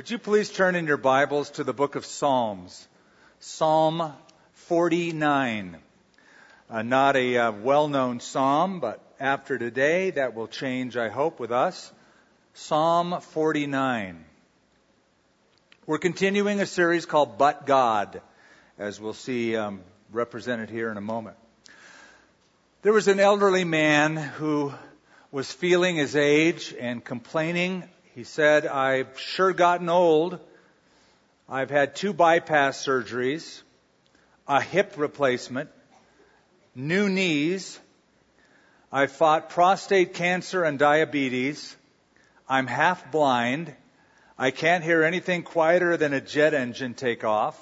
Would you please turn in your Bibles to the book of Psalms? Psalm 49. Uh, not a uh, well known psalm, but after today, that will change, I hope, with us. Psalm 49. We're continuing a series called But God, as we'll see um, represented here in a moment. There was an elderly man who was feeling his age and complaining he said, I've sure gotten old. I've had two bypass surgeries, a hip replacement, new knees. I've fought prostate cancer and diabetes. I'm half blind. I can't hear anything quieter than a jet engine take off.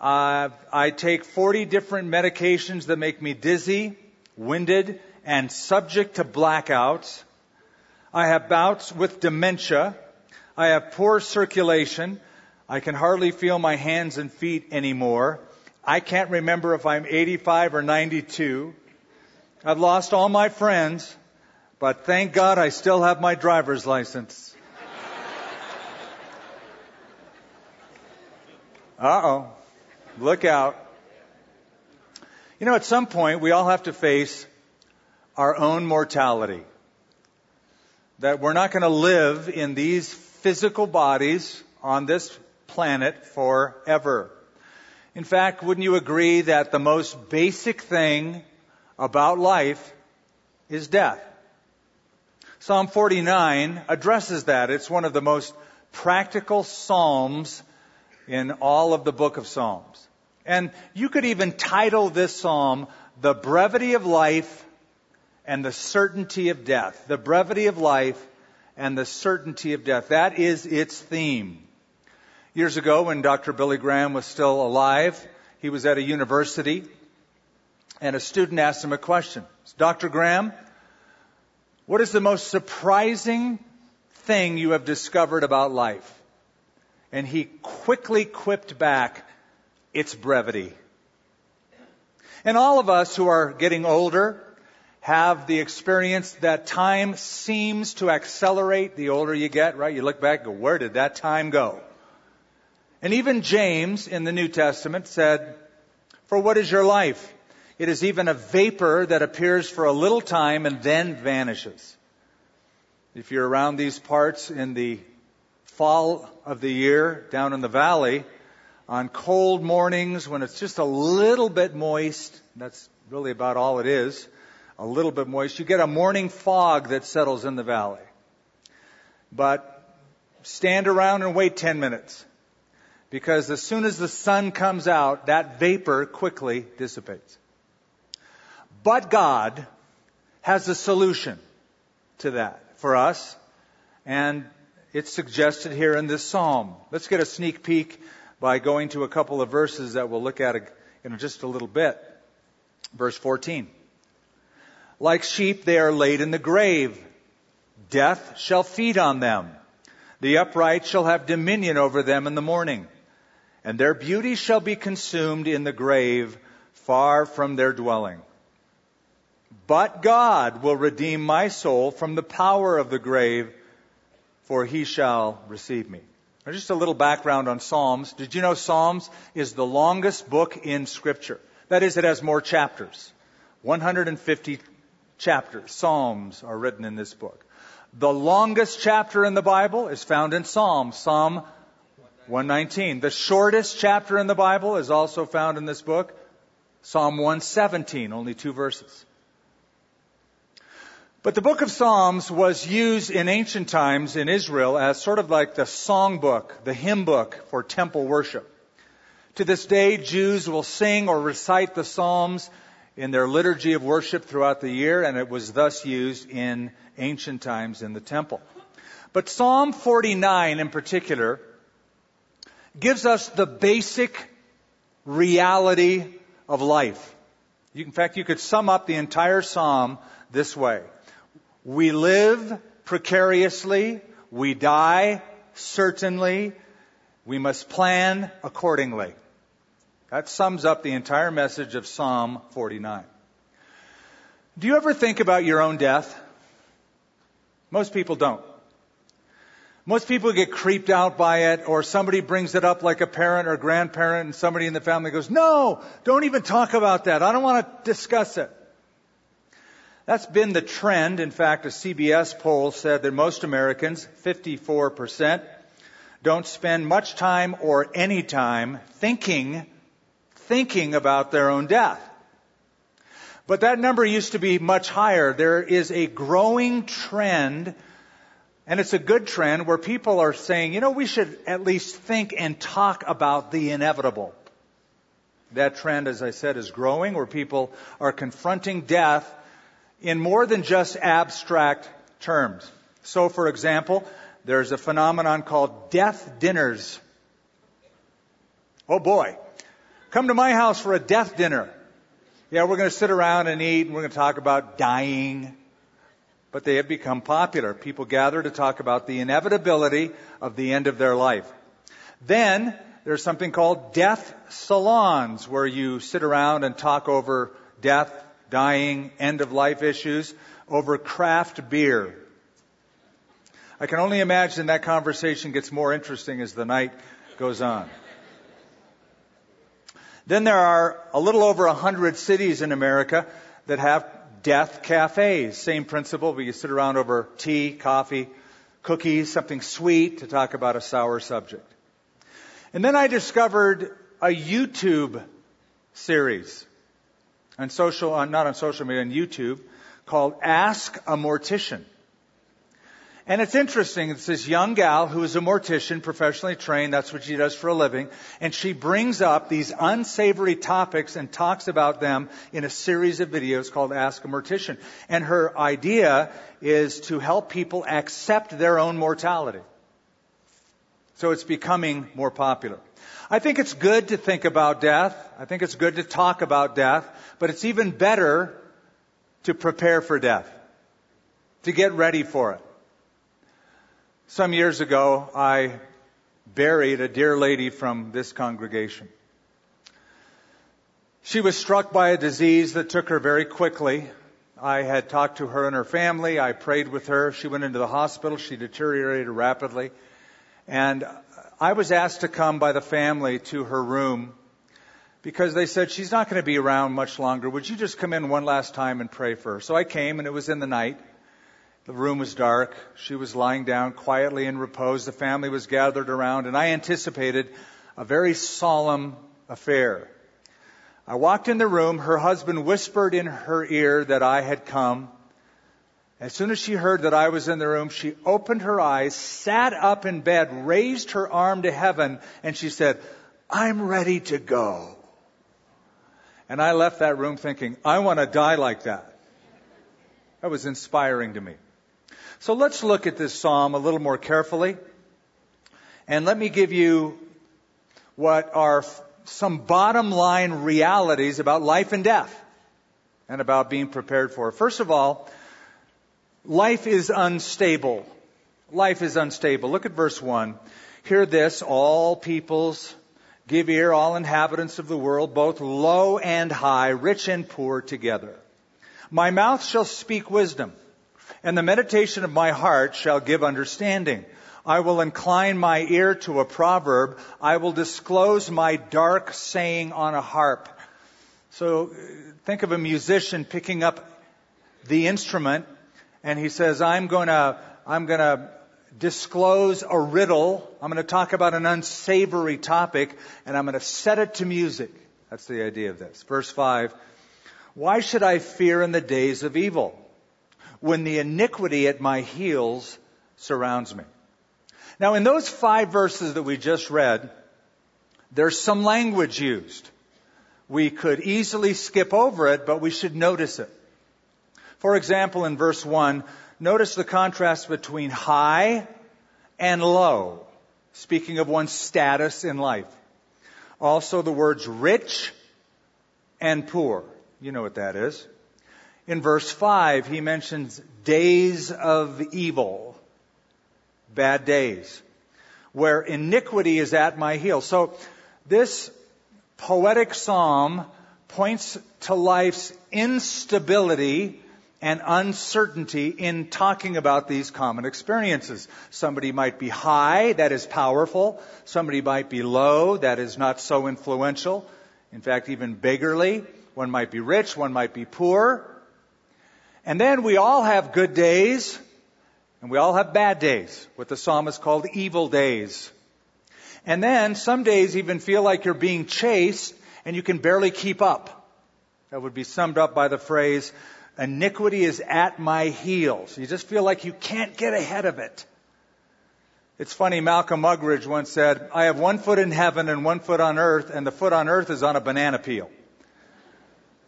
Uh, I take 40 different medications that make me dizzy, winded, and subject to blackouts. I have bouts with dementia. I have poor circulation. I can hardly feel my hands and feet anymore. I can't remember if I'm 85 or 92. I've lost all my friends, but thank God I still have my driver's license. Uh oh. Look out. You know, at some point, we all have to face our own mortality that we're not going to live in these physical bodies on this planet forever. In fact, wouldn't you agree that the most basic thing about life is death? Psalm 49 addresses that. It's one of the most practical psalms in all of the book of Psalms. And you could even title this psalm, The Brevity of Life and the certainty of death. The brevity of life and the certainty of death. That is its theme. Years ago, when Dr. Billy Graham was still alive, he was at a university, and a student asked him a question. Dr. Graham, what is the most surprising thing you have discovered about life? And he quickly quipped back, its brevity. And all of us who are getting older, have the experience that time seems to accelerate the older you get, right? You look back go, where did that time go? And even James in the New Testament said, for what is your life? It is even a vapor that appears for a little time and then vanishes. If you're around these parts in the fall of the year down in the valley, on cold mornings when it's just a little bit moist, that's really about all it is, a little bit moist. You get a morning fog that settles in the valley. But stand around and wait 10 minutes. Because as soon as the sun comes out, that vapor quickly dissipates. But God has a solution to that for us. And it's suggested here in this psalm. Let's get a sneak peek by going to a couple of verses that we'll look at in just a little bit. Verse 14. Like sheep, they are laid in the grave. Death shall feed on them. The upright shall have dominion over them in the morning. And their beauty shall be consumed in the grave, far from their dwelling. But God will redeem my soul from the power of the grave, for he shall receive me. Now, just a little background on Psalms. Did you know Psalms is the longest book in Scripture? That is, it has more chapters. 150 chapters, Psalms, are written in this book. The longest chapter in the Bible is found in Psalm, Psalm 119. The shortest chapter in the Bible is also found in this book, Psalm 117, only two verses. But the book of Psalms was used in ancient times in Israel as sort of like the songbook, the hymn book for temple worship. To this day, Jews will sing or recite the Psalms in their liturgy of worship throughout the year, and it was thus used in ancient times in the temple. But Psalm 49 in particular gives us the basic reality of life. in fact, you could sum up the entire psalm this way. We live precariously, we die certainly, we must plan accordingly. That sums up the entire message of Psalm 49. Do you ever think about your own death? Most people don't. Most people get creeped out by it, or somebody brings it up like a parent or grandparent, and somebody in the family goes, No, don't even talk about that. I don't want to discuss it. That's been the trend. In fact, a CBS poll said that most Americans, 54%, don't spend much time or any time thinking, thinking about their own death. But that number used to be much higher. There is a growing trend and it's a good trend where people are saying, you know, we should at least think and talk about the inevitable. That trend, as I said, is growing where people are confronting death in more than just abstract terms. So, for example, there's a phenomenon called death dinners. Oh boy. Come to my house for a death dinner. Yeah, we're going to sit around and eat and we're going to talk about dying but they have become popular. People gather to talk about the inevitability of the end of their life. Then there's something called death salons where you sit around and talk over death, dying, end of life issues over craft beer. I can only imagine that conversation gets more interesting as the night goes on. Then there are a little over a hundred cities in America that have death cafes. Same principle, but you sit around over tea, coffee, cookies, something sweet to talk about a sour subject. And then I discovered a YouTube series on social, uh, not on social media, on YouTube called Ask a Mortician. And it's interesting. It's this young gal who is a mortician, professionally trained. That's what she does for a living. And she brings up these unsavory topics and talks about them in a series of videos called Ask a Mortician. And her idea is to help people accept their own mortality. So it's becoming more popular. I think it's good to think about death. I think it's good to talk about death. But it's even better to prepare for death. To get ready for it. Some years ago, I buried a dear lady from this congregation. She was struck by a disease that took her very quickly. I had talked to her and her family. I prayed with her. She went into the hospital. She deteriorated rapidly. And I was asked to come by the family to her room because they said, she's not going to be around much longer. Would you just come in one last time and pray for her? So I came and it was in the night. The room was dark. She was lying down quietly in repose. The family was gathered around, and I anticipated a very solemn affair. I walked in the room. Her husband whispered in her ear that I had come. As soon as she heard that I was in the room, she opened her eyes, sat up in bed, raised her arm to heaven, and she said, I'm ready to go. And I left that room thinking, I want to die like that. That was inspiring to me. So let's look at this psalm a little more carefully. And let me give you what are some bottom line realities about life and death and about being prepared for. First of all, life is unstable. Life is unstable. Look at verse 1. Hear this, all peoples, give ear, all inhabitants of the world, both low and high, rich and poor together. My mouth shall speak wisdom and the meditation of my heart shall give understanding. I will incline my ear to a proverb. I will disclose my dark saying on a harp. So uh, think of a musician picking up the instrument and he says, I'm gonna, I'm gonna disclose a riddle. I'm gonna talk about an unsavory topic and I'm gonna set it to music. That's the idea of this. Verse 5. Why should I fear in the days of evil? When the iniquity at my heels surrounds me. Now, in those five verses that we just read, there's some language used. We could easily skip over it, but we should notice it. For example, in verse 1, notice the contrast between high and low, speaking of one's status in life. Also, the words rich and poor. You know what that is. In verse 5, he mentions days of evil, bad days, where iniquity is at my heel. So this poetic psalm points to life's instability and uncertainty in talking about these common experiences. Somebody might be high, that is powerful. Somebody might be low, that is not so influential. In fact, even beggarly. One might be rich, one might be poor. And then we all have good days, and we all have bad days, what the psalmist called evil days. And then some days even feel like you're being chased and you can barely keep up. That would be summed up by the phrase, iniquity is at my heels. You just feel like you can't get ahead of it. It's funny, Malcolm Muggeridge once said, I have one foot in heaven and one foot on earth, and the foot on earth is on a banana peel.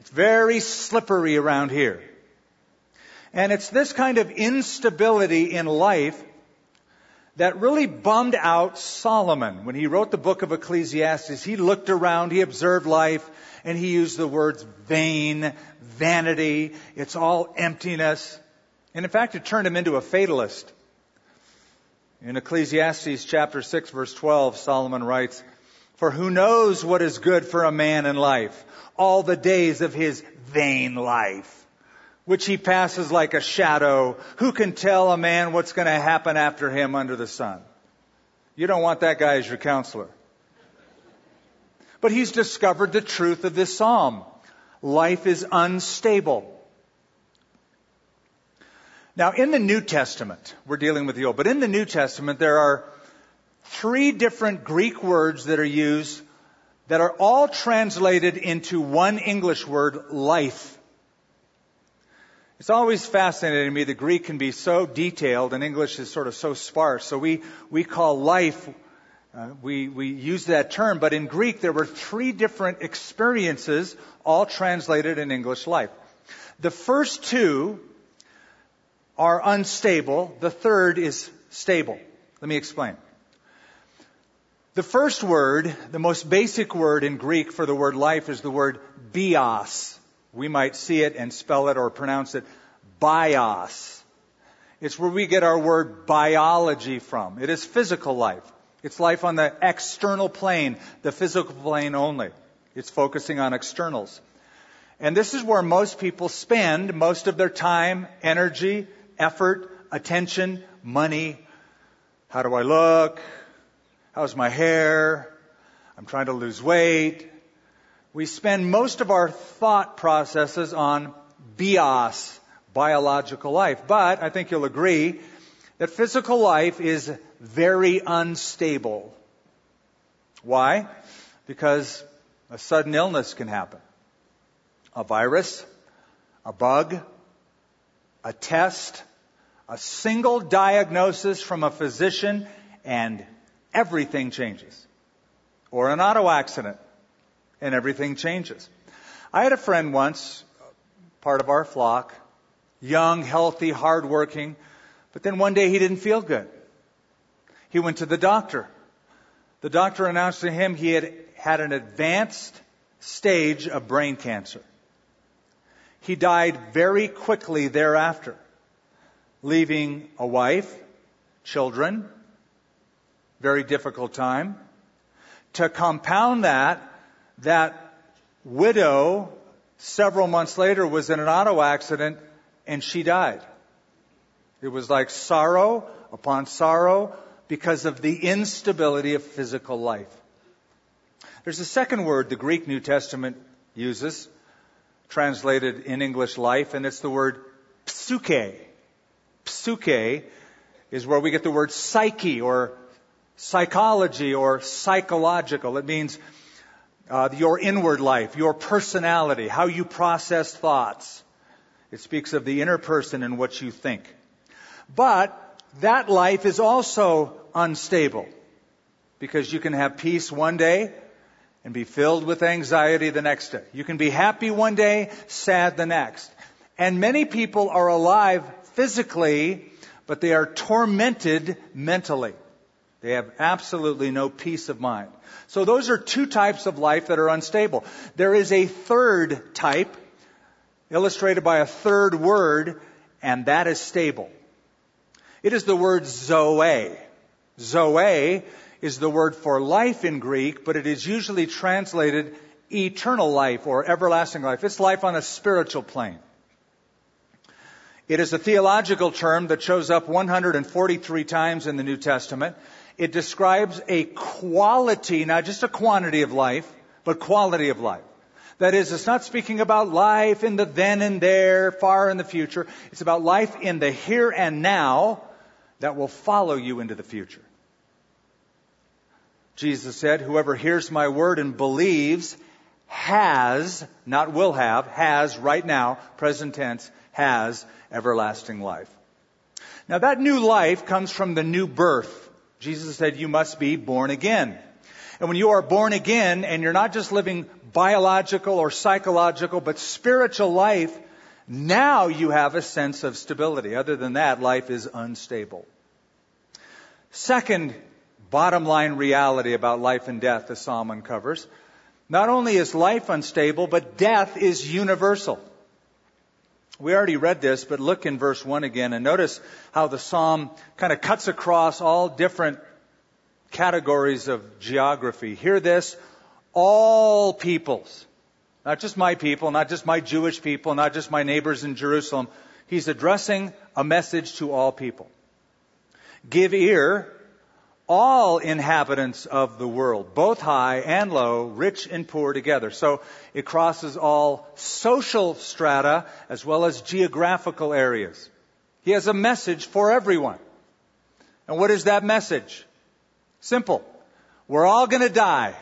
It's very slippery around here. And it's this kind of instability in life that really bummed out Solomon. When he wrote the book of Ecclesiastes, he looked around, he observed life, and he used the words vain, vanity, it's all emptiness. And in fact, it turned him into a fatalist. In Ecclesiastes chapter 6 verse 12, Solomon writes, For who knows what is good for a man in life? All the days of his vain life which he passes like a shadow. Who can tell a man what's going to happen after him under the sun? You don't want that guy as your counselor. But he's discovered the truth of this psalm. Life is unstable. Now, in the New Testament, we're dealing with the Old, but in the New Testament, there are three different Greek words that are used that are all translated into one English word, life. It's always fascinating to me. The Greek can be so detailed and English is sort of so sparse. So we, we call life, uh, we, we use that term, but in Greek there were three different experiences all translated in English life. The first two are unstable. The third is stable. Let me explain. The first word, the most basic word in Greek for the word life is the word bios. We might see it and spell it or pronounce it bios. It's where we get our word biology from. It is physical life. It's life on the external plane, the physical plane only. It's focusing on externals. And this is where most people spend most of their time, energy, effort, attention, money. How do I look? How's my hair? I'm trying to lose weight we spend most of our thought processes on bios, biological life. But I think you'll agree that physical life is very unstable. Why? Because a sudden illness can happen. A virus, a bug, a test, a single diagnosis from a physician, and everything changes. Or an auto accident and everything changes. I had a friend once, part of our flock, young, healthy, hardworking, but then one day he didn't feel good. He went to the doctor. The doctor announced to him he had had an advanced stage of brain cancer. He died very quickly thereafter, leaving a wife, children, very difficult time. To compound that, that widow, several months later, was in an auto accident and she died. It was like sorrow upon sorrow because of the instability of physical life. There's a second word the Greek New Testament uses, translated in English life, and it's the word psyche. Psyche is where we get the word psyche or psychology or psychological. It means uh, your inward life, your personality, how you process thoughts. It speaks of the inner person and what you think. But that life is also unstable because you can have peace one day and be filled with anxiety the next day. You can be happy one day, sad the next. And many people are alive physically, but they are tormented mentally. They have absolutely no peace of mind. So those are two types of life that are unstable. There is a third type, illustrated by a third word, and that is stable. It is the word zoe. Zoe is the word for life in Greek, but it is usually translated eternal life or everlasting life. It's life on a spiritual plane. It is a theological term that shows up 143 times in the New Testament. It describes a quality, not just a quantity of life, but quality of life. That is, it's not speaking about life in the then and there, far in the future. It's about life in the here and now that will follow you into the future. Jesus said, Whoever hears my word and believes has, not will have, has right now, present tense, has everlasting life. Now that new life comes from the new birth. Jesus said you must be born again. And when you are born again and you're not just living biological or psychological, but spiritual life, now you have a sense of stability. Other than that, life is unstable. Second bottom line reality about life and death the psalm uncovers. Not only is life unstable, but death is universal. We already read this, but look in verse 1 again and notice how the psalm kind of cuts across all different categories of geography. Hear this, all peoples. Not just my people, not just my Jewish people, not just my neighbors in Jerusalem. He's addressing a message to all people. Give ear, all inhabitants of the world, both high and low, rich and poor together. So it crosses all social strata as well as geographical areas. He has a message for everyone. And what is that message? Simple. We're all going to die.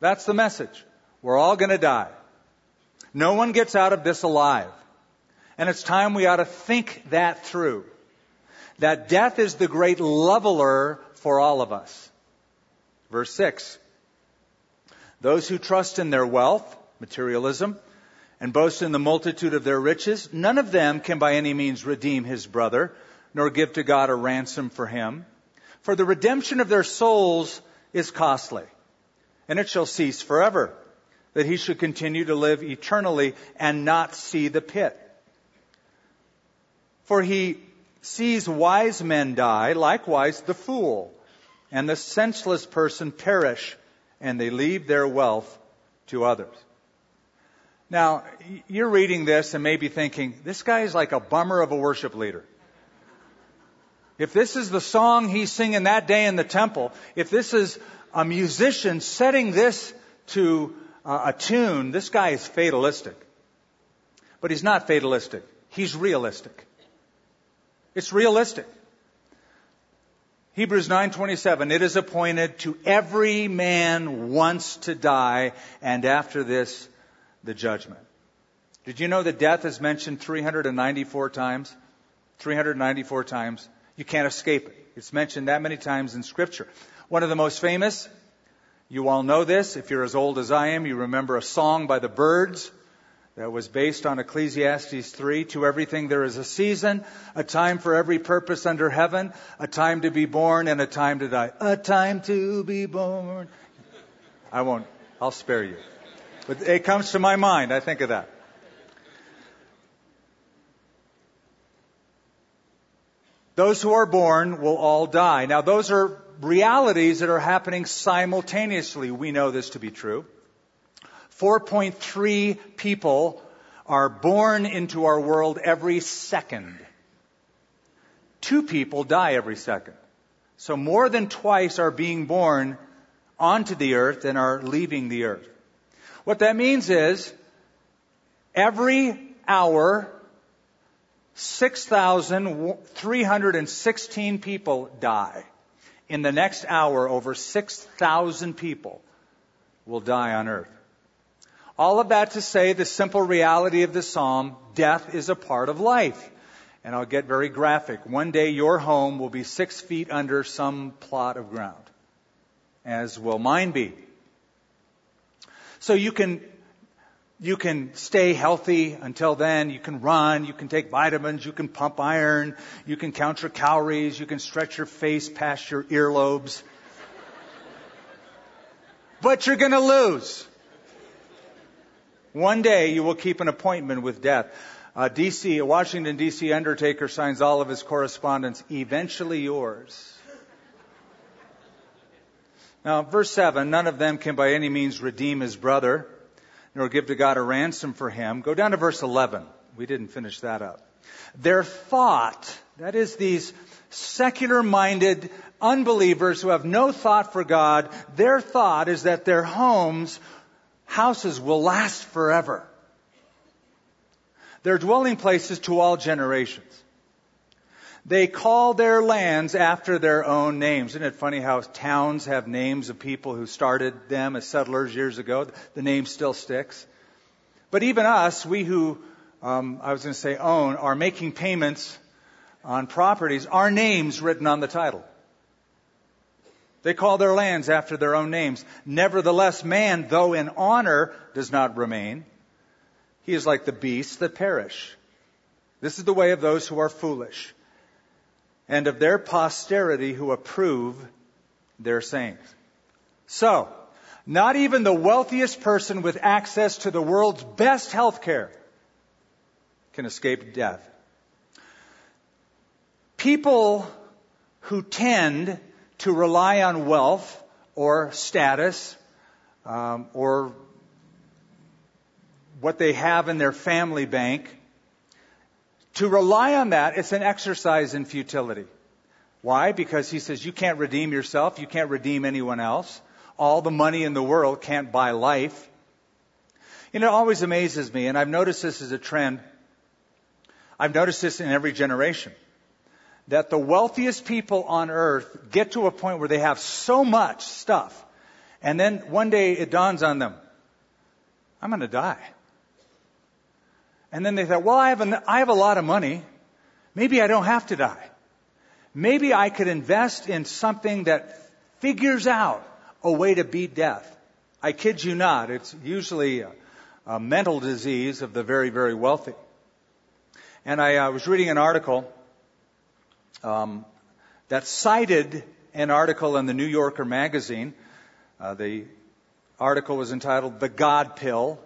That's the message. We're all going to die. No one gets out of this alive. And it's time we ought to think that through. That death is the great leveler for all of us. Verse 6. Those who trust in their wealth, materialism, and boast in the multitude of their riches, none of them can by any means redeem his brother, nor give to God a ransom for him. For the redemption of their souls is costly, and it shall cease forever, that he should continue to live eternally and not see the pit. For he sees wise men die, likewise the fool and the senseless person perish, and they leave their wealth to others. Now, you're reading this and maybe thinking, this guy is like a bummer of a worship leader. If this is the song he's singing that day in the temple, if this is a musician setting this to a tune, this guy is fatalistic. But he's not fatalistic. He's realistic. It's realistic. Hebrews 9:27 It is appointed to every man once to die and after this the judgment. Did you know that death is mentioned 394 times? 394 times. You can't escape it. It's mentioned that many times in Scripture. One of the most famous, you all know this. If you're as old as I am, you remember a song by the Byrds that was based on Ecclesiastes 3. To everything there is a season, a time for every purpose under heaven, a time to be born and a time to die. A time to be born. I won't, I'll spare you. But it comes to my mind. I think of that. Those who are born will all die. Now, those are realities that are happening simultaneously. We know this to be true. 4.3 people are born into our world every second. Two people die every second. So more than twice are being born onto the earth than are leaving the earth. What that means is every hour 6,316 people die. In the next hour, over 6,000 people will die on earth. All of that to say the simple reality of the psalm, death is a part of life. And I'll get very graphic. One day your home will be six feet under some plot of ground, as will mine be. So you can you can stay healthy until then. You can run. You can take vitamins. You can pump iron. You can count your calories. You can stretch your face past your earlobes. But you're going to lose. One day you will keep an appointment with death. Uh, a DC, a Washington DC undertaker signs all of his correspondence, eventually yours. Now, verse 7, none of them can by any means redeem his brother nor give to God a ransom for him. Go down to verse 11. we didn't finish that up. Their thought, that is these secular minded unbelievers who have no thought for God, their thought is that their homes, houses will last forever. Their dwelling places to all generations. They call their lands after their own names. Isn't it funny how towns have names of people who started them as settlers years ago? The name still sticks. But even us, we who, um, I was going to say own, are making payments on properties, our names written on the title. They call their lands after their own names. Nevertheless, man, though in honor, does not remain. He is like the beasts that perish. This is the way of those who are foolish and of their posterity who approve their sayings. So, not even the wealthiest person with access to the world's best health care can escape death. People who tend to rely on wealth or status um, or what they have in their family bank to rely on that, it's an exercise in futility. Why? Because he says you can't redeem yourself, you can't redeem anyone else. All the money in the world can't buy life. Know, it always amazes me, and I've noticed this as a trend. I've noticed this in every generation. That the wealthiest people on earth get to a point where they have so much stuff, and then one day it dawns on them, I'm going to die. And then they thought, well, I have, an, I have a lot of money. Maybe I don't have to die. Maybe I could invest in something that figures out a way to beat death. I kid you not. It's usually a, a mental disease of the very, very wealthy. And I uh, was reading an article um, that cited an article in the New Yorker magazine. Uh, the article was entitled "The God Pill."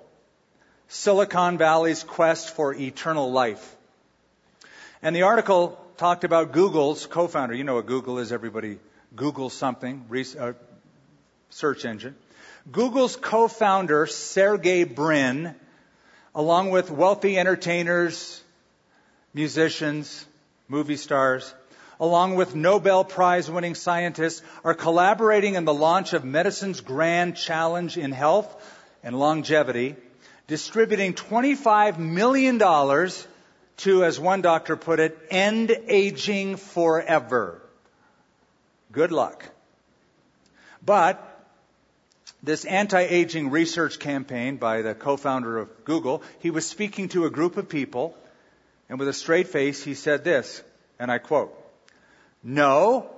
Silicon Valley's quest for eternal life. And the article talked about Google's co-founder. You know what Google is. Everybody Google something, uh, search engine. Google's co-founder, Sergey Brin, along with wealthy entertainers, musicians, movie stars, along with Nobel Prize winning scientists, are collaborating in the launch of medicine's grand challenge in health and longevity distributing $25 million to, as one doctor put it, end aging forever. Good luck. But this anti-aging research campaign by the co-founder of Google, he was speaking to a group of people, and with a straight face, he said this, and I quote, No,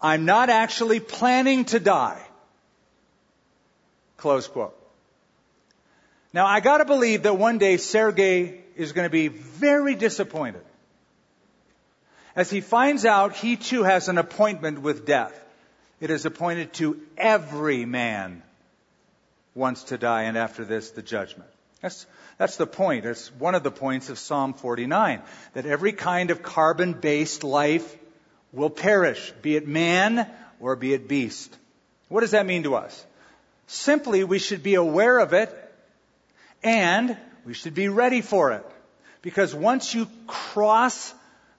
I'm not actually planning to die. Close quote. Now, I gotta believe that one day Sergey is to be very disappointed as he finds out he too has an appointment with death. It is appointed to every man once to die, and after this, the judgment. That's, that's the point. It's one of the points of Psalm 49 that every kind of carbon based life will perish, be it man or be it beast. What does that mean to us? Simply, we should be aware of it and we should be ready for it. Because once you cross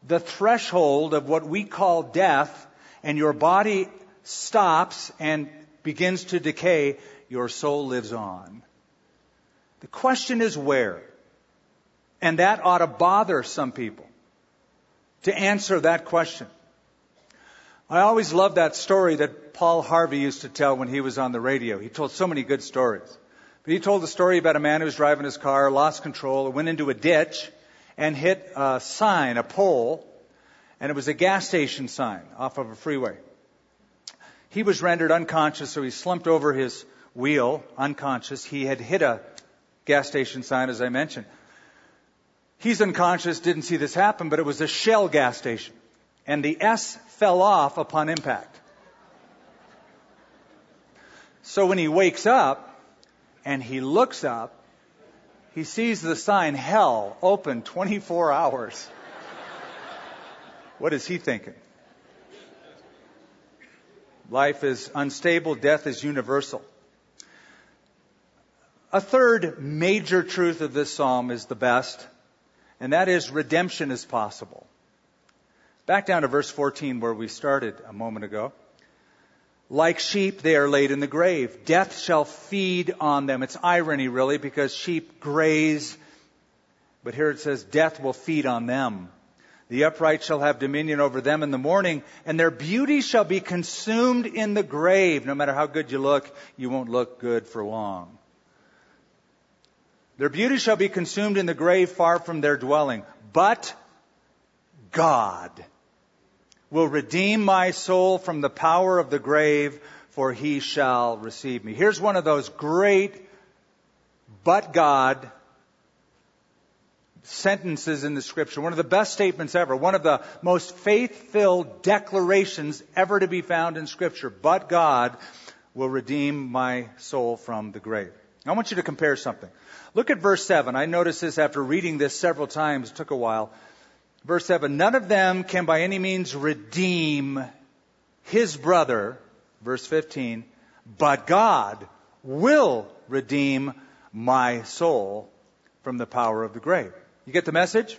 the threshold of what we call death and your body stops and begins to decay, your soul lives on. The question is where? And that ought to bother some people to answer that question. I always loved that story that Paul Harvey used to tell when he was on the radio. He told so many good stories. But he told a story about a man who was driving his car, lost control, went into a ditch, and hit a sign, a pole, and it was a gas station sign off of a freeway. He was rendered unconscious, so he slumped over his wheel, unconscious. He had hit a gas station sign, as I mentioned. He's unconscious, didn't see this happen, but it was a Shell gas station. And the S fell off upon impact. So when he wakes up, and he looks up, he sees the sign hell open 24 hours. what is he thinking? Life is unstable, death is universal. A third major truth of this psalm is the best, and that is redemption is possible. Back down to verse 14 where we started a moment ago. Like sheep, they are laid in the grave. Death shall feed on them. It's irony, really, because sheep graze, but here it says, death will feed on them. The upright shall have dominion over them in the morning, and their beauty shall be consumed in the grave. No matter how good you look, you won't look good for long. Their beauty shall be consumed in the grave far from their dwelling. But God will redeem my soul from the power of the grave, for he shall receive me. Here's one of those great but God sentences in the scripture, one of the best statements ever, one of the most faith-filled declarations ever to be found in scripture. But God will redeem my soul from the grave. I want you to compare something. Look at verse 7. I noticed this after reading this several times. It took a while. Verse 7 None of them can by any means redeem his brother. Verse 15 But God will redeem my soul from the power of the grave. You get the message?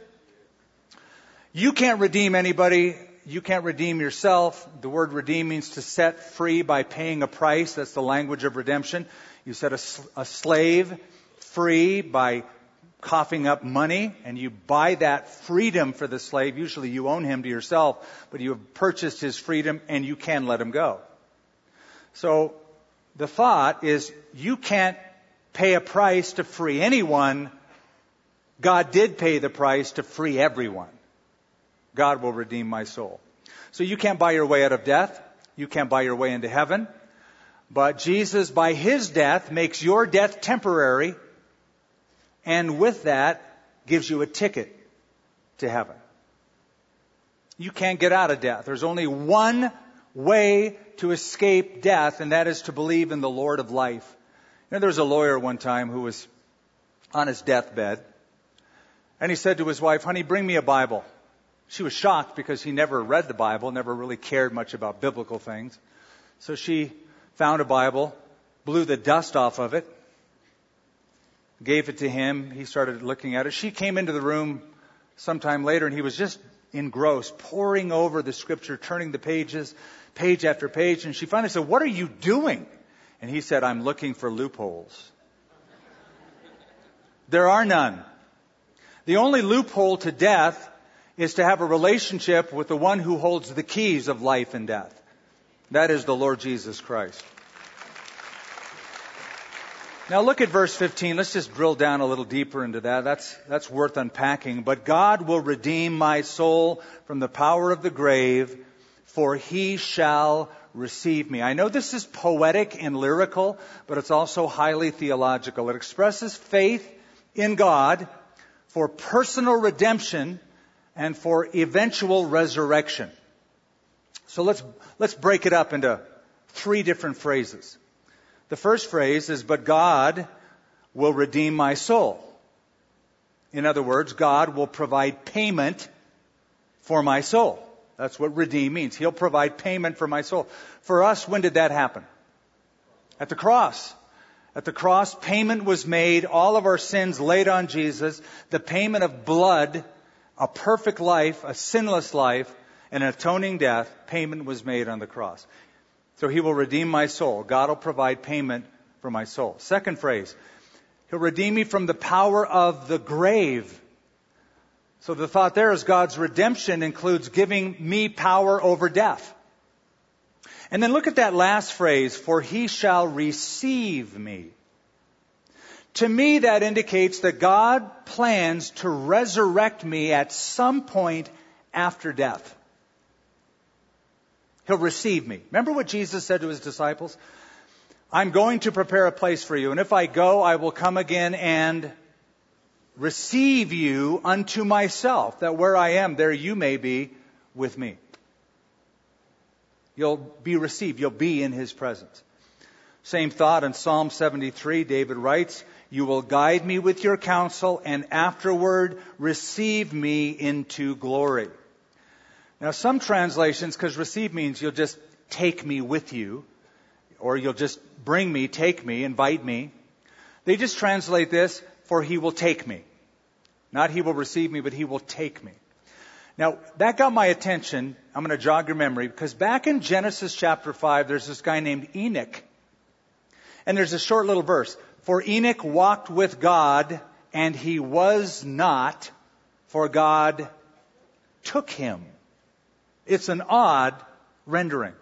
You can't redeem anybody. You can't redeem yourself. The word redeem means to set free by paying a price. That's the language of redemption. You set a, a slave free by coughing up money and you buy that freedom for the slave. Usually you own him to yourself, but you have purchased his freedom and you can let him go. So the thought is you can't pay a price to free anyone God did pay the price to free everyone. God will redeem my soul. So you can't buy your way out of death. You can't buy your way into heaven. But Jesus, by his death, makes your death temporary. And with that, gives you a ticket to heaven. You can't get out of death. There's only one way to escape death, and that is to believe in the Lord of life. You know, there was a lawyer one time who was on his deathbed, and he said to his wife, honey, bring me a Bible. She was shocked because he never read the Bible, never really cared much about biblical things. So she found a Bible, blew the dust off of it, gave it to him. He started looking at it. She came into the room sometime later and he was just engrossed, poring over the scripture, turning the pages, page after page. And she finally said, What are you doing? And he said, I'm looking for loopholes. There are none. The only loophole to death is to have a relationship with the one who holds the keys of life and death. That is the Lord Jesus Christ. Now look at verse 15. Let's just drill down a little deeper into that. That's, that's worth unpacking. But God will redeem my soul from the power of the grave, for he shall receive me. I know this is poetic and lyrical, but it's also highly theological. It expresses faith in God for personal redemption and for eventual resurrection. So let's, let's break it up into three different phrases. The first phrase is, but God will redeem my soul. In other words, God will provide payment for my soul. That's what redeem means. He'll provide payment for my soul. For us, when did that happen? At the cross. At the cross, payment was made, all of our sins laid on Jesus, the payment of blood, a perfect life, a sinless life, and an atoning death, payment was made on the cross. So he will redeem my soul. God will provide payment for my soul. Second phrase, he'll redeem me from the power of the grave. So the thought there is God's redemption includes giving me power over death. And then look at that last phrase, for he shall receive me. To me, that indicates that God plans to resurrect me at some point after death. He'll receive me. Remember what Jesus said to his disciples? I'm going to prepare a place for you, and if I go, I will come again and receive you unto myself, that where I am, there you may be with me. You'll be received. You'll be in his presence. Same thought in Psalm 73, David writes, You will guide me with your counsel and afterward receive me into glory. Now some translations, because receive means you'll just take me with you, or you'll just bring me, take me, invite me. They just translate this, for he will take me. Not he will receive me, but he will take me. Now, that got my attention. I'm going to jog your memory because back in Genesis chapter 5, there's this guy named Enoch. And there's a short little verse. For Enoch walked with God and he was not, for God took him. It's an odd rendering.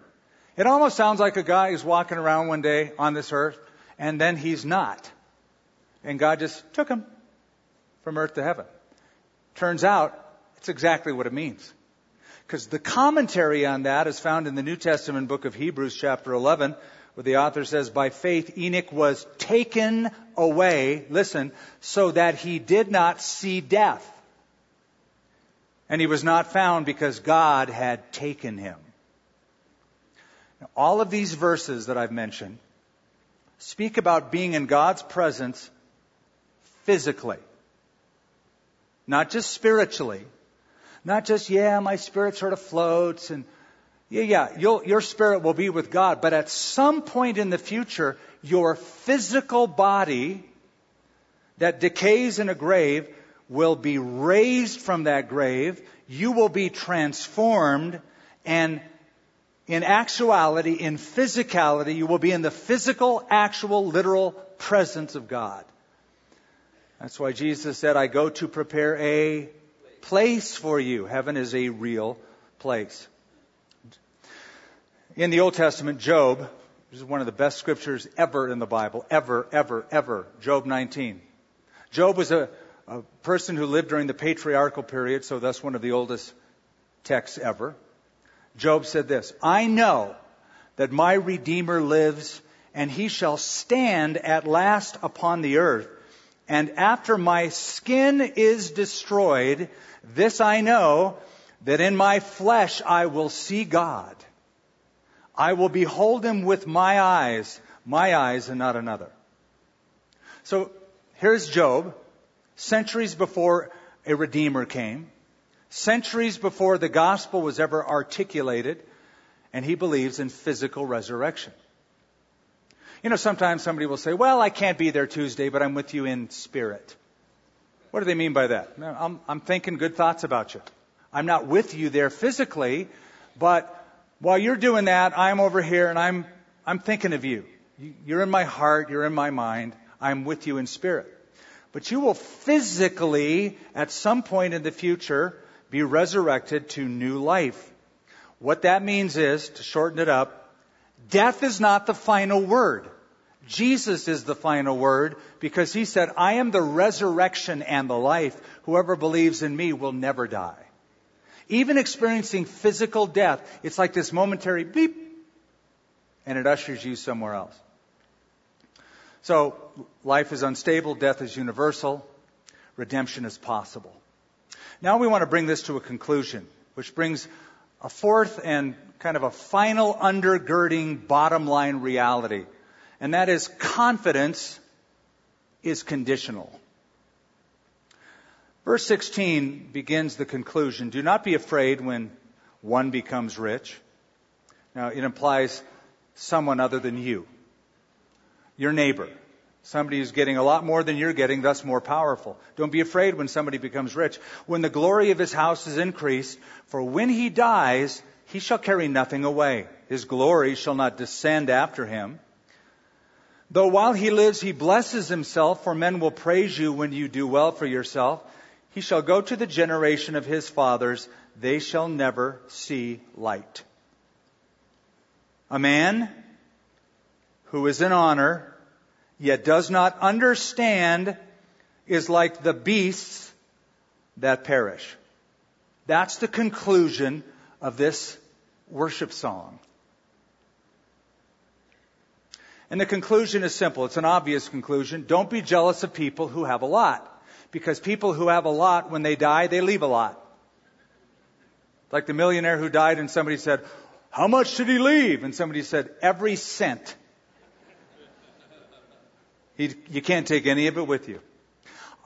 It almost sounds like a guy who's walking around one day on this earth and then he's not. And God just took him from earth to heaven. Turns out it's exactly what it means. Because the commentary on that is found in the New Testament book of Hebrews chapter 11 where the author says, by faith Enoch was taken away, listen, so that he did not see death. And he was not found because God had taken him. Now, all of these verses that I've mentioned speak about being in God's presence physically. Not just spiritually. Not just, yeah, my spirit sort of floats and yeah, yeah, your spirit will be with God, but at some point in the future, your physical body that decays in a grave will be raised from that grave. You will be transformed and in actuality, in physicality, you will be in the physical, actual, literal presence of God. That's why Jesus said, I go to prepare a place for you. Heaven is a real place. In the Old Testament, Job, this is one of the best scriptures ever in the Bible, ever, ever, ever. Job 19. Job was a, a person who lived during the patriarchal period, so thus one of the oldest texts ever. Job said this, I know that my Redeemer lives and he shall stand at last upon the earth. And after my skin is destroyed, this I know, that in my flesh I will see God. I will behold him with my eyes, my eyes and not another. So here's Job, centuries before a Redeemer came, centuries before the gospel was ever articulated, and he believes in physical resurrection. You know, sometimes somebody will say, well, I can't be there Tuesday, but I'm with you in spirit. What do they mean by that? I'm, I'm thinking good thoughts about you. I'm not with you there physically, but while you're doing that, I'm over here and I'm, I'm thinking of you. You're in my heart. You're in my mind. I'm with you in spirit. But you will physically, at some point in the future, be resurrected to new life. What that means is, to shorten it up, death is not the final word. Jesus is the final word because he said, I am the resurrection and the life. Whoever believes in me will never die. Even experiencing physical death, it's like this momentary beep, and it ushers you somewhere else. So, life is unstable, death is universal, redemption is possible. Now we want to bring this to a conclusion, which brings a fourth and kind of a final undergirding bottom line reality. And that is confidence is conditional. Verse 16 begins the conclusion. Do not be afraid when one becomes rich. Now, it implies someone other than you. Your neighbor. Somebody who's getting a lot more than you're getting, thus more powerful. Don't be afraid when somebody becomes rich. When the glory of his house is increased, for when he dies, he shall carry nothing away. His glory shall not descend after him. Though while he lives, he blesses himself, for men will praise you when you do well for yourself. He shall go to the generation of his fathers. They shall never see light. A man who is in honor, yet does not understand, is like the beasts that perish. That's the conclusion of this worship song. And the conclusion is simple. It's an obvious conclusion. Don't be jealous of people who have a lot. Because people who have a lot, when they die, they leave a lot. Like the millionaire who died and somebody said, how much did he leave? And somebody said, every cent. You can't take any of it with you.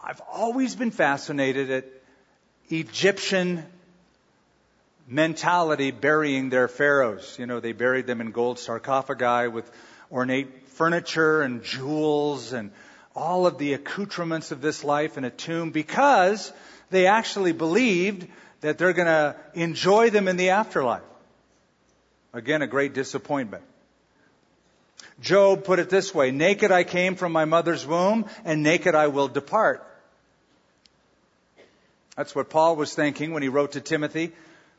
I've always been fascinated at Egyptian mentality burying their pharaohs. You know, they buried them in gold sarcophagi with ornate furniture and jewels and all of the accoutrements of this life in a tomb because they actually believed that they're going to enjoy them in the afterlife. Again, a great disappointment. Job put it this way, naked I came from my mother's womb and naked I will depart. That's what Paul was thinking when he wrote to Timothy.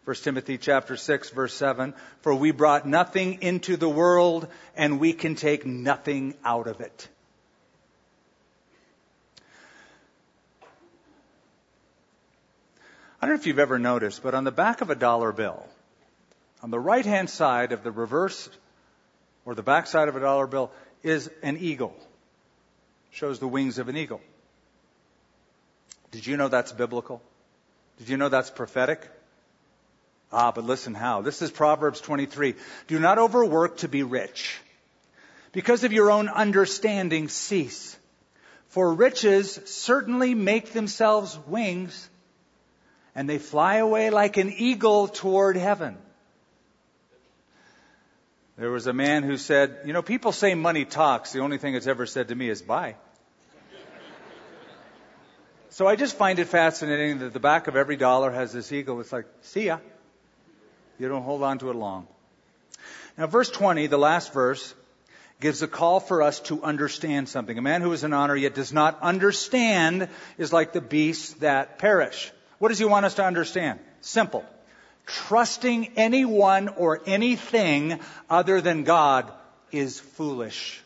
1 Timothy chapter 6 verse 7, for we brought nothing into the world and we can take nothing out of it. I don't know if you've ever noticed, but on the back of a dollar bill, on the right hand side of the reverse or the backside of a dollar bill is an eagle. Shows the wings of an eagle. Did you know that's biblical? Did you know that's prophetic? Ah, but listen how. This is Proverbs 23. Do not overwork to be rich. Because of your own understanding, cease. For riches certainly make themselves wings, and they fly away like an eagle toward heaven. There was a man who said, You know, people say money talks. The only thing it's ever said to me is bye. so I just find it fascinating that the back of every dollar has this eagle. It's like, see ya. You don't hold on to it long. Now, verse 20, the last verse, gives a call for us to understand something. A man who is in honor yet does not understand is like the beasts that perish. What does he want us to understand? Simple. Trusting anyone or anything other than God is foolish.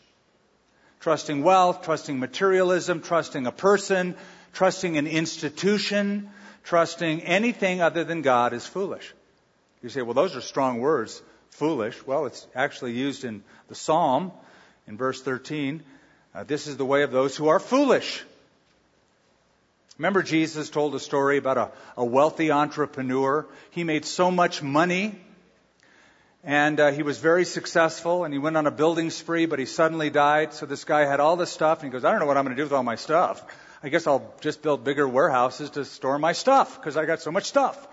Trusting wealth, trusting materialism, trusting a person, trusting an institution, trusting anything other than God is foolish. You say, well, those are strong words. Foolish. Well, it's actually used in the Psalm in verse 13. Uh, this is the way of those who are foolish. Remember, Jesus told a story about a, a wealthy entrepreneur. He made so much money and uh, he was very successful and he went on a building spree, but he suddenly died. So this guy had all this stuff and he goes, I don't know what I'm going to do with all my stuff. I guess I'll just build bigger warehouses to store my stuff because I got so much stuff.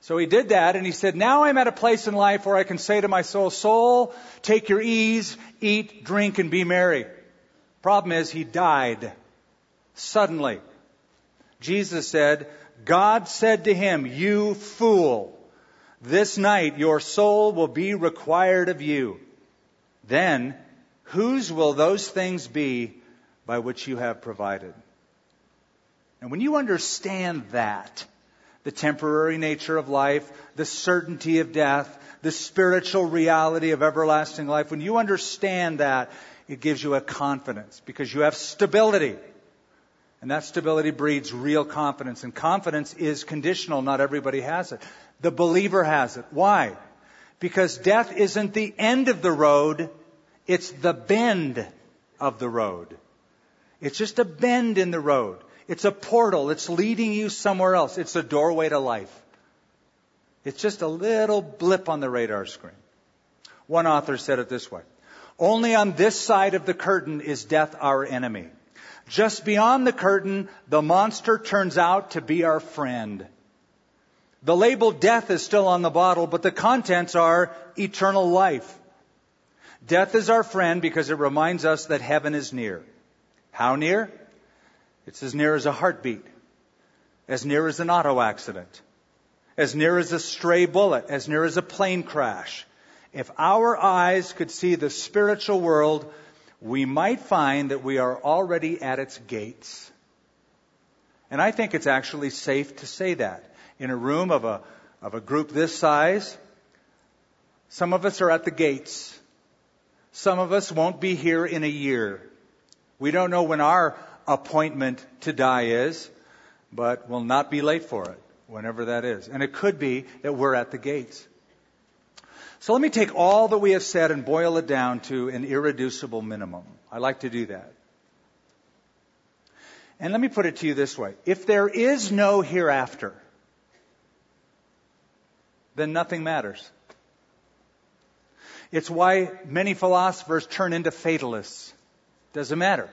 So he did that and he said, now I'm at a place in life where I can say to my soul, soul, take your ease, eat, drink, and be merry. Problem is, he died suddenly. Jesus said, God said to him, you fool, this night your soul will be required of you. Then, whose will those things be by which you have provided? And when you understand that, the temporary nature of life, the certainty of death, the spiritual reality of everlasting life. When you understand that, it gives you a confidence because you have stability. And that stability breeds real confidence. And confidence is conditional. Not everybody has it. The believer has it. Why? Because death isn't the end of the road. It's the bend of the road. It's just a bend in the road. It's a portal. It's leading you somewhere else. It's a doorway to life. It's just a little blip on the radar screen. One author said it this way. Only on this side of the curtain is death our enemy. Just beyond the curtain, the monster turns out to be our friend. The label death is still on the bottle, but the contents are eternal life. Death is our friend because it reminds us that heaven is near. How near? It's as near as a heartbeat, as near as an auto accident, as near as a stray bullet, as near as a plane crash. If our eyes could see the spiritual world, we might find that we are already at its gates. And I think it's actually safe to say that. In a room of a, of a group this size, some of us are at the gates. Some of us won't be here in a year. We don't know when our appointment to die is, but we'll not be late for it, whenever that is. And it could be that we're at the gates. So let me take all that we have said and boil it down to an irreducible minimum. I like to do that. And let me put it to you this way. If there is no hereafter, then nothing matters. It's why many philosophers turn into fatalists. Doesn't matter.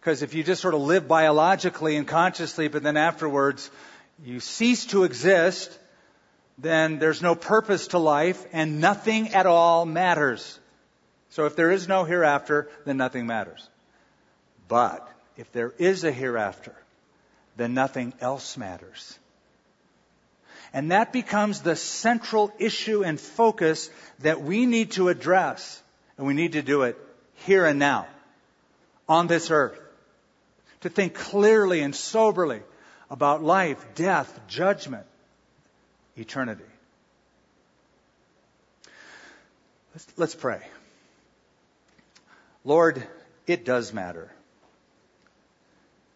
Because if you just sort of live biologically and consciously, but then afterwards you cease to exist, then there's no purpose to life and nothing at all matters. So if there is no hereafter, then nothing matters. But if there is a hereafter, then nothing else matters. And that becomes the central issue and focus that we need to address. And we need to do it here and now, on this earth. To think clearly and soberly about life, death, judgment, eternity. Let's, let's pray. Lord, it does matter.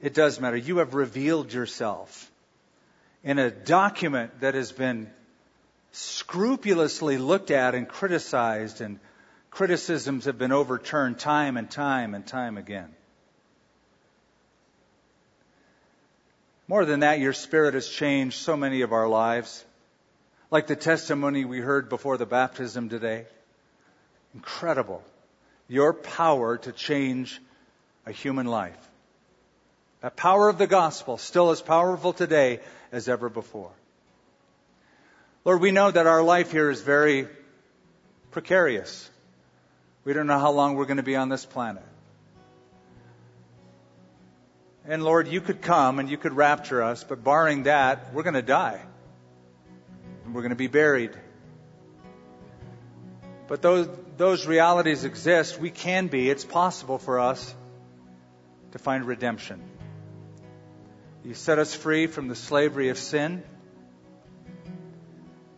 It does matter. You have revealed yourself in a document that has been scrupulously looked at and criticized, and criticisms have been overturned time and time and time again. More than that, your spirit has changed so many of our lives. Like the testimony we heard before the baptism today. Incredible. Your power to change a human life. That power of the gospel still as powerful today as ever before. Lord, we know that our life here is very precarious. We don't know how long we're going to be on this planet. And Lord, you could come and you could rapture us, but barring that, we're going to die. We're going to be buried. But those, those realities exist. We can be. It's possible for us to find redemption. You set us free from the slavery of sin.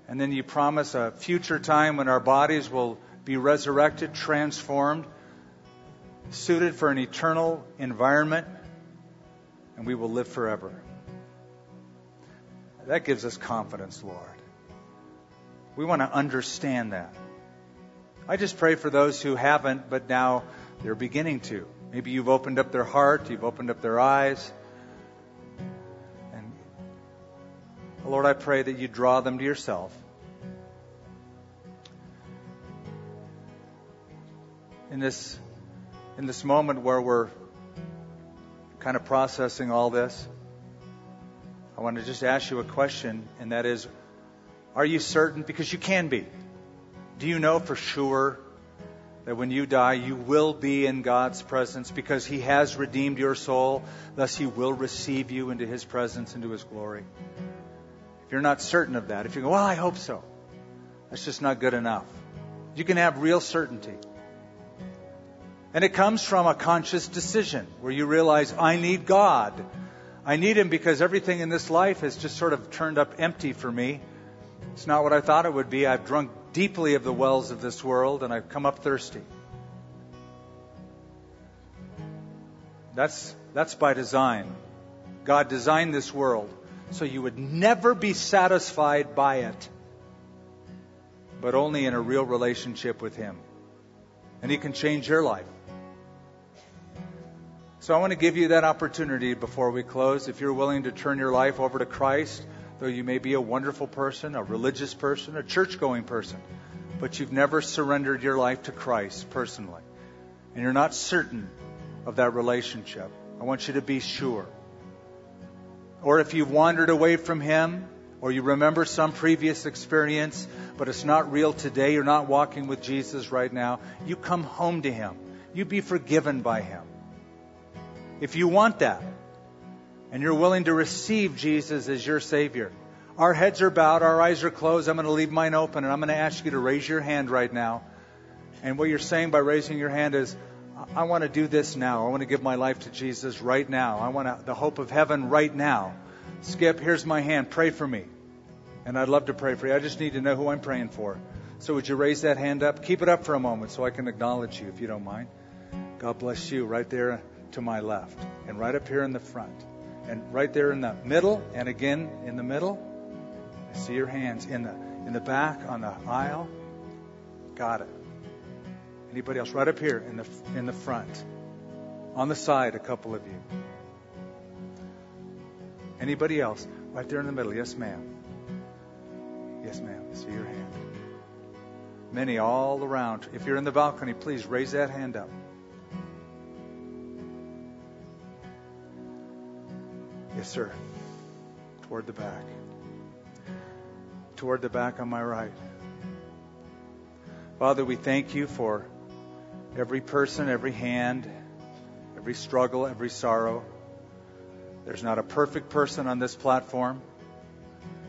And then you promise a future time when our bodies will be resurrected, transformed, suited for an eternal environment and we will live forever. That gives us confidence, Lord. We want to understand that. I just pray for those who haven't, but now they're beginning to. Maybe you've opened up their heart, you've opened up their eyes. And Lord, I pray that you draw them to yourself. In this in this moment where we're kind of processing all this, I want to just ask you a question, and that is Are you certain? Because you can be. Do you know for sure that when you die, you will be in God's presence because He has redeemed your soul, thus He will receive you into His presence, into His glory? If you're not certain of that, if you go, Well, I hope so, that's just not good enough. You can have real certainty. And it comes from a conscious decision where you realize, I need God. I need Him because everything in this life has just sort of turned up empty for me. It's not what I thought it would be. I've drunk deeply of the wells of this world and I've come up thirsty. That's, that's by design. God designed this world so you would never be satisfied by it, but only in a real relationship with Him. And He can change your life. So I want to give you that opportunity before we close. If you're willing to turn your life over to Christ, though you may be a wonderful person, a religious person, a church going person, but you've never surrendered your life to Christ personally, and you're not certain of that relationship, I want you to be sure. Or if you've wandered away from Him, or you remember some previous experience, but it's not real today, you're not walking with Jesus right now, you come home to Him. You be forgiven by Him. If you want that, and you're willing to receive Jesus as your Savior, our heads are bowed, our eyes are closed. I'm going to leave mine open, and I'm going to ask you to raise your hand right now. And what you're saying by raising your hand is, I want to do this now. I want to give my life to Jesus right now. I want to, the hope of heaven right now. Skip, here's my hand. Pray for me. And I'd love to pray for you. I just need to know who I'm praying for. So would you raise that hand up? Keep it up for a moment so I can acknowledge you if you don't mind. God bless you right there to my left, and right up here in the front, and right there in the middle, and again in the middle. I see your hands in the in the back on the aisle. Got it. Anybody else? Right up here in the in the front, on the side, a couple of you. Anybody else? Right there in the middle. Yes, ma'am. Yes, ma'am. I see your hand. Many all around. If you're in the balcony, please raise that hand up. Yes, sir. Toward the back. Toward the back on my right. Father, we thank you for every person, every hand, every struggle, every sorrow. There's not a perfect person on this platform.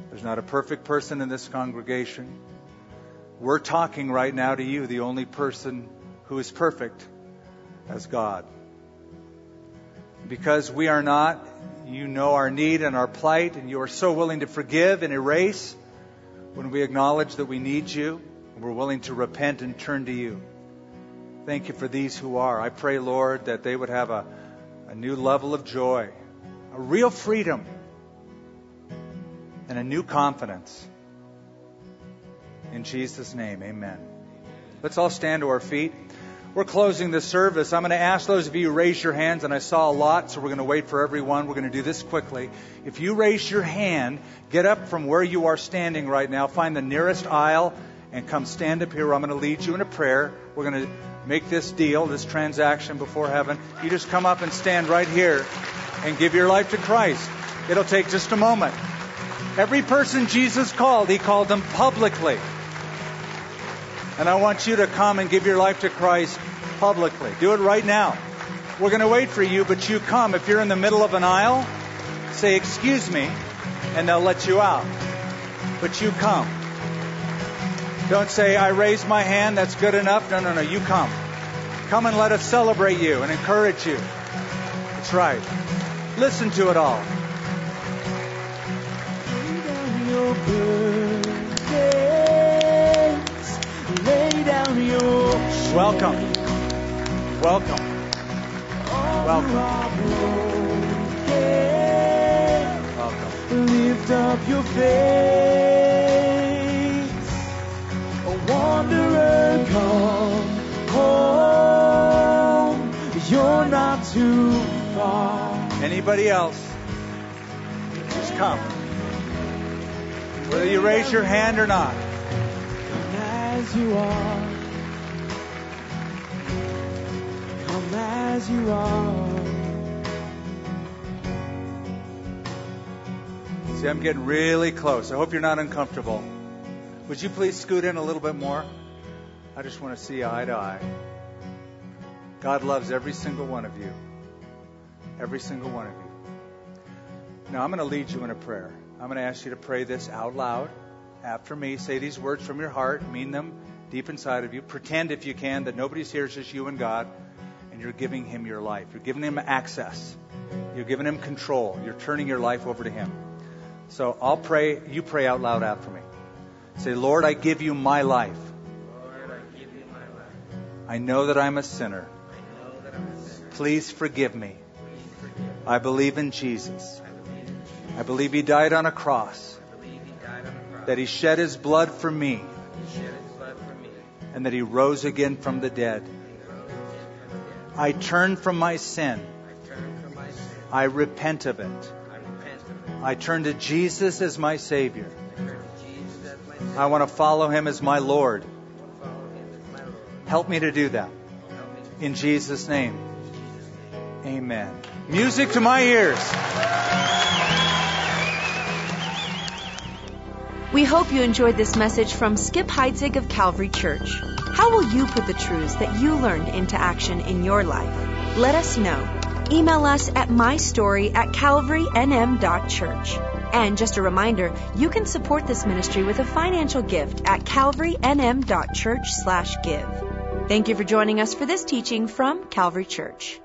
There's not a perfect person in this congregation. We're talking right now to you, the only person who is perfect as God. Because we are not, you know our need and our plight, and you are so willing to forgive and erase when we acknowledge that we need you, and we're willing to repent and turn to you. Thank you for these who are. I pray, Lord, that they would have a, a new level of joy, a real freedom, and a new confidence. In Jesus' name, amen. Let's all stand to our feet. We're closing the service. I'm going to ask those of you who raise your hands, and I saw a lot, so we're going to wait for everyone. We're going to do this quickly. If you raise your hand, get up from where you are standing right now, find the nearest aisle, and come stand up here. I'm going to lead you in a prayer. We're going to make this deal, this transaction before heaven. You just come up and stand right here and give your life to Christ. It'll take just a moment. Every person Jesus called, he called them publicly. And I want you to come and give your life to Christ publicly. Do it right now. We're going to wait for you, but you come. If you're in the middle of an aisle, say, Excuse me, and they'll let you out. But you come. Don't say, I raised my hand, that's good enough. No, no, no, you come. Come and let us celebrate you and encourage you. That's right. Listen to it all. Welcome. Welcome. Welcome. Welcome. Lift up your face, a wanderer, come home. You're not too far. Anybody else? Just come. Whether you raise your hand or not. As you are. As you are. See, I'm getting really close. I hope you're not uncomfortable. Would you please scoot in a little bit more? I just want to see eye to eye. God loves every single one of you. Every single one of you. Now, I'm going to lead you in a prayer. I'm going to ask you to pray this out loud after me. Say these words from your heart, mean them deep inside of you. Pretend, if you can, that nobody's here, it's just you and God, and you're giving Him your life. You're giving Him access. You're giving Him control. You're turning your life over to Him. So I'll pray, you pray out loud after me. Say, Lord, I give you my life. Lord, I give you my life. I know that I'm a sinner. I know that I'm a sinner. Please forgive me. Please forgive me. I believe in Jesus. I believe in Jesus. I believe He died on a cross, I believe he died on the cross. that He shed His blood for me, He shed his blood for me. and that He rose again from the dead. I turn from my sin. I turn from my sin. I repent of it. I repent of it. I turn to Jesus as my Savior. I turn to Jesus as my Savior. I want to follow Him as my Lord. I want to follow him as my Lord. Help me to do that. Help me to In Jesus' name, in Jesus' name. amen. Music to my ears. We hope you enjoyed this message from Skip Heitzig of Calvary Church. How will you put the truths that you learned into action in your life? Let us know. Email us at mystory at calvarynm.church. And just a reminder, you can support this ministry with a financial gift at calvarynm.church slash give. Thank you for joining us for this teaching from Calvary Church.